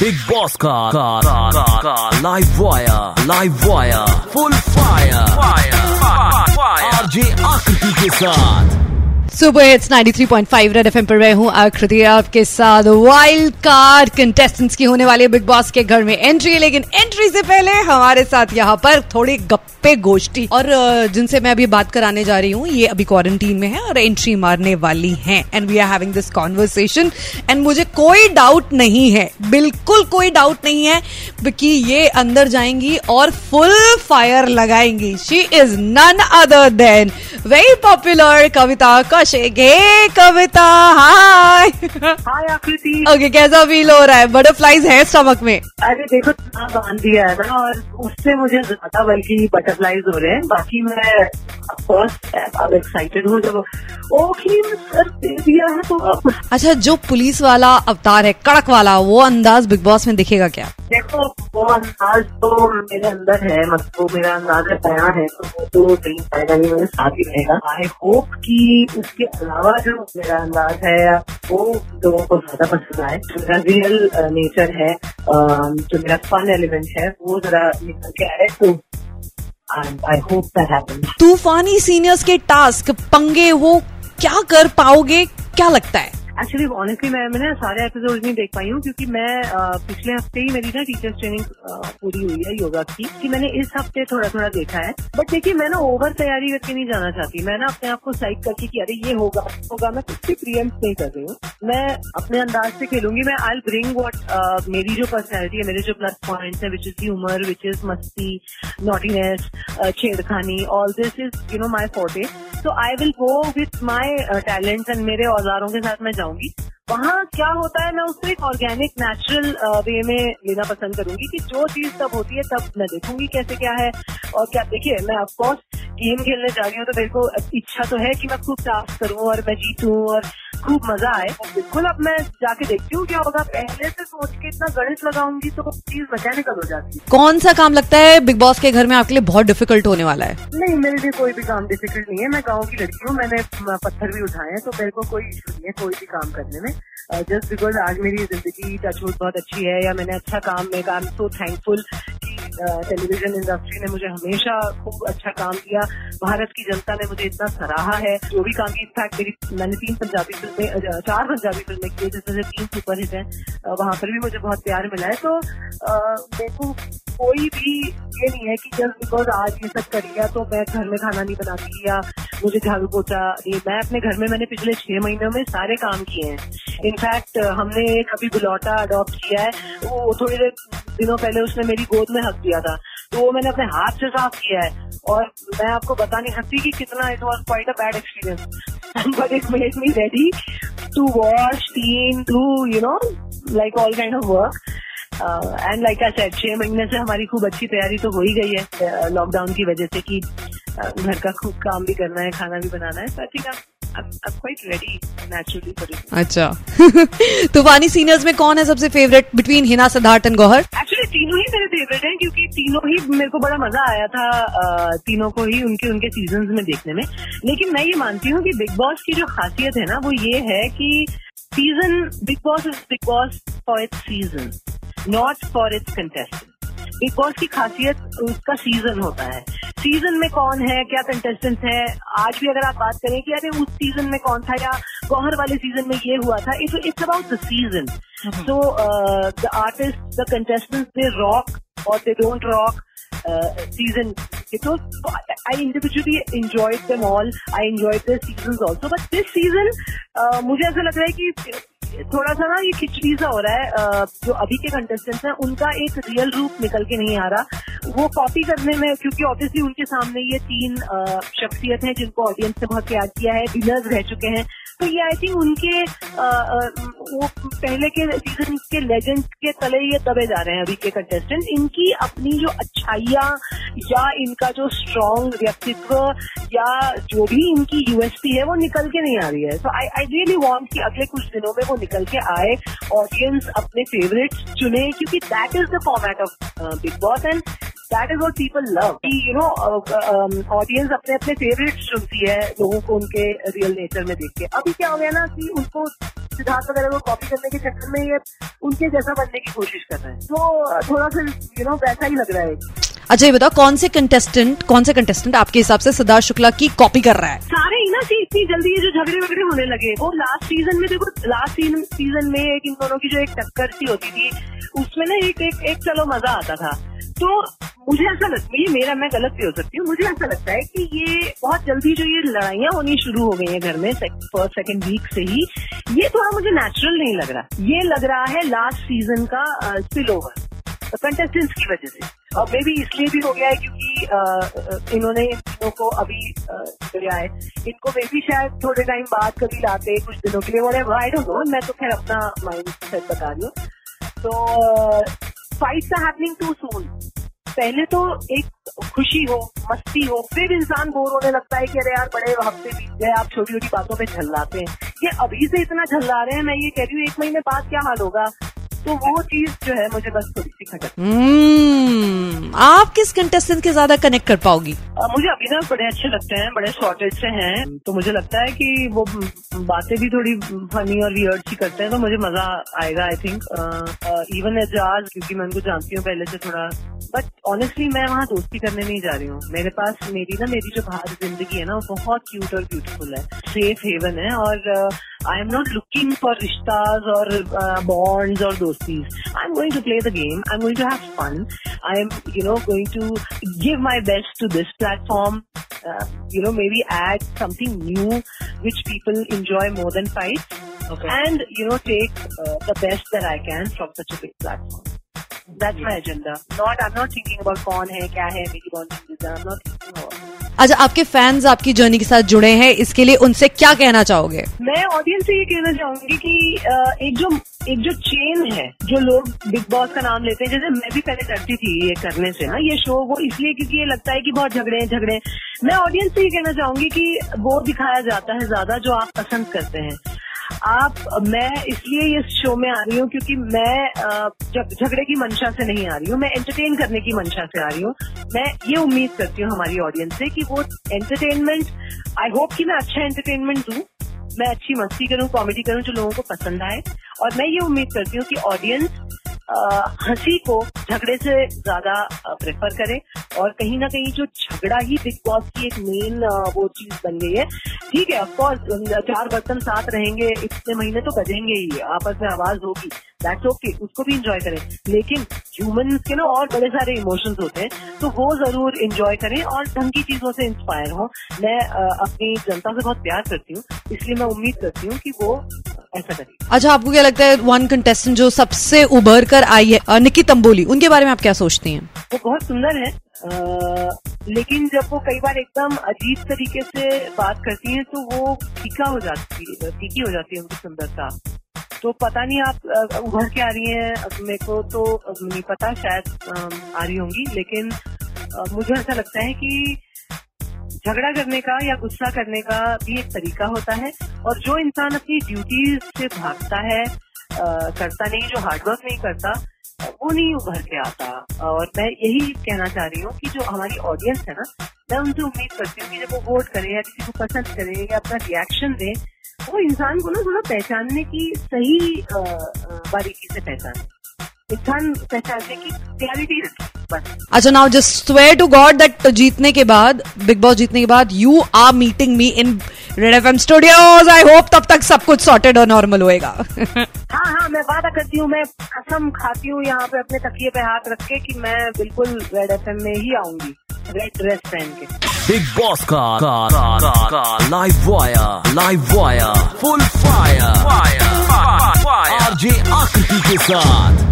Big Boss का का का का, का live wire live wire full fire RJ Akriti के साथ सुपर हिट्स 93.5 रेड एफएम पर मैं हूँ, आकृति आपके साथ। वाइल्ड कार्ड कंटेस्टेंट्स की होने वाली बिग बॉस के घर में एंट्री है लेकिन एंट्री से पहले हमारे साथ यहाँ पर थोड़ी गप्पे गोष्ठी। और जिनसे मैं अभी बात कराने जा रही हूँ, ये अभी क्वारंटीन में है और एंट्री मारने वाली है। And we are having this conversation and मुझे कोई डाउट नहीं है, बिल्कुल कोई डाउट नहीं है कि ये अंदर जाएँगी और full fire लगाएँगी। She is none other than very popular Kavita Kaushik hey Kavita hi. Hi Akriti. Okay कैसा फील हो रहा है? बटरफ्लाईज है स्टमक में। अरे देखो बाँध दिया है ना और उससे मुझे ज़्यादा बल्कि बटरफ्लाईज हो रहे हैं। बाकी मैं अब एक्साइटेड हूँ जब ओके सर दे दिया है तो अब। अच्छा जो पुलिस वाला अवतार है कड़क वाला वो अंदाज बिग बॉस में दिखेगा क्या? देखो वो अंदाज तो मेरे अंदर है मतलब वो मेरा अंदाज है है तो वो तो नहीं पाएगा ये मेरे साथ ही। रहेगा आई होप कि उसके अलावा जो मेरा अंदाज है वो लोगों को ज़्यादा पसंद आए जो मेरा रियल नेचर है जो मेरा फन एलिमेंट है वो जरा निकल के आए तो आई होप दैट हैपेंस तूफानी सीनियर्स के टास्क पंगे वो क्या कर पाओगे? क्या लगता है? एक्चुअली ऑनेस्टली मैं, मैंने सारे एपिसोड नहीं देख पाई हूँ क्योंकि मैं पिछले हफ़्ते ही मेरी ना टीचर्स ट्रेनिंग पूरी हुई है योगा की कि मैंने इस हफ़्ते थोड़ा थोड़ा देखा है। बट देखिए, मैं ना ओवर तैयारी करके नहीं जाना चाहती। मैं ना अपने आप को साइड करके कि अरे, ये होगा होगा, मैं कुछ भी प्रियम्स नहीं कर रही हूँ। मैं अपने अंदाज से खेलूँगी, मैं आई ब्रिंग वॉट मेरी जो पर्सनैलिटी है, मेरे जो प्लस पॉइंट्स है which is humour which is मस्ती नॉटीनेस छेड़खानी all this is you know my forte तो I will go with my talents and मेरे औजारों के साथ मैं जाऊँगी। वहाँ क्या होता है, मैं उसको एक ऑर्गेनिक नेचुरल वे में लेना पसंद करूँगी कि जो चीज़ तब होती है, तब मैं देखूँगी कैसे क्या है। और क्या, देखिए, मैं ऑफकोर्स गेम खेलने जा रही हूँ तो मेरे को इच्छा तो है कि मैं खूब टास्क करूँ और मैं जीतूँ और खूब मज़ा आए बिल्कुल अब मैं जाके देखती हूँ क्या होगा। पहले से सोच के इतना गणित लगाऊँगी तो चीज़ मैकेनिकल हो जाती है। कौन सा काम लगता है बिग बॉस के घर में आपके लिए बहुत डिफ़िकल्ट होने वाला है? नहीं मेरे लिए कोई भी काम डिफ़िकल्ट नहीं है। मैं गाँव की लड़की हूँ। मैंने पत्थर भी उठाए हैं तो मेरे को कोई इशू नहीं है कोई भी काम करने में। जस्ट बिकॉज़ आज मेरी ज़िंदगी टचवुड बहुत अच्छी है या मैंने अच्छा काम में I am so thankful television industry ने मुझे हमेशा खूब अच्छा काम किया। भारत की जनता ने मुझे इतना सराहा है। जो भी काम की इनफैक्ट मेरी, मैंने तीन पंजाबी फ़िल्में चार पंजाबी फ़िल्में की जिसमें से तीन सुपर हिट है वहाँ पर भी मुझे बहुत प्यार मिला है। तो देखो कोई भी ये नहीं है कि जस्ट बिकॉज़ आज ये सब कर लिया तो मैं घर में खाना नहीं बनाती या मुझे झाड़ू पोछा नहीं। मैं अपने घर में, मैंने पिछले छह महीनों में सारे काम किए हैं। इनफैक्ट हमने एक अभी बुलौटा अडॉप्ट किया है। वो थोड़ी देर दिनों पहले उसने मेरी गोद में हक दिया था। तो वो मैंने अपने हाथ से साफ़ किया है। और मैं आपको बता नहीं सकती कि कितना it was quite a bad experience but it made me ready to wash clean to you know like all kind of work and like I said छह महीने से हमारी खूब अच्छी तैयारी तो हो ही गई है लॉकडाउन की वजह से कि uh, घर का खूब काम भी करना है खाना भी बनाना है। तो आई थिंक अच्छा। तूफानी सीनियर्स में कौन है सबसे favourite between Hina Siddharth and Gauhar? Favourite हैं क्योंकि तीनों ही मेरे को बड़ा मज़ा आया था तीनों को ही उनके उनके सीज़न में देखने में। लेकिन मैं ये मानती हूँ कि बिग बॉस की जो खासियत है ना वो ये है कि season Bigg Boss is Bigg Boss for its season not for its contestant Bigg Boss की खासियत उसका सीज़न होता है। सीज़न में कौन है क्या कंटेस्टेंट है? आज भी अगर आप बात करें कि अरे उस सीज़न में कौन था या गौहर वाले सीज़न में ये हुआ था it's it's about the season so the artist the contestant they rock और they don't rock season. So I individually enjoyed them all. I enjoyed their seasons also. But this season uh, मुझे ऐसा लग रहा है थोड़ा सा ना ये खिचड़ी सा हो रहा है अ, जो अभी के कंटेस्टेंट्स हैं उनका एक रियल रूप निकल के नहीं आ रहा। वो कॉपी करने में क्योंकि ऑब्वियसली उनके सामने ये तीन शख्सियत हैं जिनको ऑडियंस ने बहुत प्यार किया है विनर्स रह चुके हैं। तो ये आई थिंक उनके अ, वो पहले के सीज़न के लेजेंड्स के तले ये दबे जा रहे हैं अभी के कंटेस्टेंट इनकी अपनी जो अच्छाइयाँ या इनका जो स्ट्रॉन्ग व्यक्तित्व या जो भी इनकी यूएसपी है, वो निकल के नहीं आ रही है। सो आई आई रियली वांट कि अगले कुछ दिनों में वो निकल के आए ऑडियंस अपने फेवरेट्स चुने, क्योंकि that is the format of Bigg Boss and that is what people love कि यू नो ऑडियंस अपने अपने फेवरेट्स चुनती है, लोगों को उनके रियल नेचर में देख के। अभी क्या हो गया ना कि उनको सिद्धार्थ वगैरह को कॉपी करने के चक्कर में ये उनके जैसा बनने की कोशिश कर रहे हैं। तो थोड़ा सा यू नो वैसा ही लग रहा है। अच्छा ये बताओ कौन से कंटेस्टेंट कौन से कंटेस्टेंट आपके हिसाब से सिद्धार्थ शुक्ला की कॉपी कर रहा है? सारे ही ना कि इतनी जल्दी ये जो झगड़े वगड़े होने लगे वो लास्ट सीज़न में देखो लास्ट सीज़न सीज़न में एक इन दोनों की जो एक टक्कर सी होती थी उसमें ना एक एक, एक चलो मज़ा आता था। तो मुझे ऐसा लगता है, ये मेरा, मैं गलत भी हो सकती हूँ, मुझे ऐसा लगता है कि ये बहुत जल्दी जो ये लड़ाइयाँ होनी शुरू हो गई हैं घर में फ़र्स्ट सेकंड वीक से ही, ये थोड़ा मुझे नेचुरल नहीं लग रहा। ये लग रहा है लास्ट सीज़न का स्पिल ओवर कंटेस्टेंट्स की वजह से। और मे भी इसलिए भी हो गया है क्योंकि इन्होंने इन तीनों को अभी दिया है इनको मे भी शायद थोड़े टाइम बाद कभी लाते कुछ दिनों के लिए बोले आई डोंट नो मैं तो खैर अपना माइंड सेट बता रही हूँ। तो fights are happening too soon पहले तो एक खुशी हो, मस्ती हो, फिर इंसान बोर होने लगता है कि अरे यार, बड़े हफ़्ते बीत गए, आप छोटी छोटी बातों पे झल्लाते हैं। ये अभी से इतना झल्ला रहे हैं, मैं ये कह रही हूँ, एक महीने बाद क्या हाल होगा? तो वो चीज़ जो है मुझे बस थोड़ी सी खटक hmm, आप किस कंटेस्टेंट के ज़्यादा कनेक्ट कर पाओगी? मुझे अभी ना बड़े अच्छे लगते हैं बड़े शॉर्टेज से हैं तो मुझे लगता है कि वो बातें भी थोड़ी फनी और वियर्ड सी करते हैं तो मुझे मज़ा आएगा आई थिंक इवन एजाज क्योंकि मैं उनको जानती हूँ पहले से थोड़ा। बट ऑनेस्टली मैं वहाँ दोस्ती करने नहीं जा रही हूँ। मेरे पास मेरी ना मेरी जो बाहर ज़िंदगी है ना वो बहुत क्यूट और ब्यूटीफुल है। सेफ़ हेवन है और I am not looking for rishtas or uh, bonds or those things. I'm going to play the game. I'm going to have fun. I am, you know, going to give my best to this platform. Uh, you know, maybe add something new which people enjoy more than fights. Okay. And, you know, take uh, the best that I can from such a big platform. That's my agenda. Not, I'm not thinking about corn hai, kya hai, maybe bonding I'm not thinking about अच्छा आपके fans आपकी journey के साथ जुड़े हैं, इसके लिए उनसे क्या कहना चाहोगे? मैं ऑडियंस से ये कहना चाहूँगी कि एक जो एक जो चेन है, जो लोग बिग बॉस का नाम लेते हैं, जैसे मैं भी पहले डरती थी ये करने से ना, ये शो वो इसलिए क्योंकि ये लगता है कि बहुत झगड़े हैं, झगड़े मैं ऑडियंस से ये कहना चाहूँगी कि वो दिखाया जाता है ज़्यादा जो आप पसंद करते हैं। आप, मैं इसलिए इस शो में आ रही हूँ क्योंकि मैं झगड़े की मंशा से नहीं आ रही हूँ, मैं एंटरटेन करने की मंशा से आ रही हूँ। मैं ये उम्मीद करती हूँ हमारी ऑडियंस से कि वो एंटरटेनमेंट आई होप कि मैं अच्छा एंटरटेनमेंट दूँ, मैं अच्छी मस्ती करूँ कॉमेडी करूँ जो लोगों को पसंद आए। और मैं ये उम्मीद करती हूँ कि ऑडियंस हँसी को झगड़े से ज़्यादा प्रेफर करें। और कहीं ना कहीं जो झगड़ा ही बिग बॉस की एक मेन वो चीज़ बन गई है। ठीक है ऑफकोर्स चार बर्तन साथ रहेंगे, इतने महीने तो बजेंगे ही, आपस में आवाज़ होगी। दैट्स ओके उसको भी इंजॉय करें। लेकिन ह्यूमन के ना और बड़े सारे इमोशंस होते हैं तो वो ज़रूर इंजॉय करें और ढंग की चीज़ों से इंस्पायर हो। मैं अपनी जनता से बहुत प्यार करती हूँ, इसलिए मैं उम्मीद करती हूँ कि वो ऐसा अच्छा आपको क्या लगता है वन कंटेस्टेंट जो सबसे उभर कर आई है निकी तंबोली उनके बारे में आप क्या सोचती हैं? वो बहुत सुंदर है आ, लेकिन जब वो कई बार एकदम अजीब तरीके से बात करती हैं तो वो फीका हो जाती है फीकी हो जाती है उनकी सुंदरता। तो पता नहीं आप उभर के आ रही हैं मेरे को तो नहीं पता शायद आ रही होंगी लेकिन मुझे ऐसा लगता है कि झगड़ा करने का या गुस्सा करने का भी एक तरीका होता है और जो इंसान अपनी ड्यूटी से भागता है आ, करता नहीं जो हार्डवर्क नहीं करता वो नहीं उभर के आता। और मैं यही कहना चाह रही हूँ कि जो हमारी ऑडियंस है ना मैं उनसे उम्मीद करती हूँ कि जब वो वोट करे या किसी को पसंद करे या अपना रिएक्शन दे वो इंसान को ना थोड़ा पहचानने की सही बारीकी से पहचाने। अच्छा now just swear to God that जीतने के बाद बिग बॉस जीतने के बाद you are meeting me in Red F M studios I hope तब तक सब कुछ सॉर्टेड और नॉर्मल होएगा। हाँ हाँ मैं वादा करती हूँ मैं कसम खाती हूँ यहाँ पे अपने तकिए पे हाथ रख के कि मैं बिल्कुल रेड एफएम में ही आऊँगी रेड ड्रेस पहन के। बिग बॉस का, का, का, का, का live wire live wire full fire fire RJ Akriti के साथ।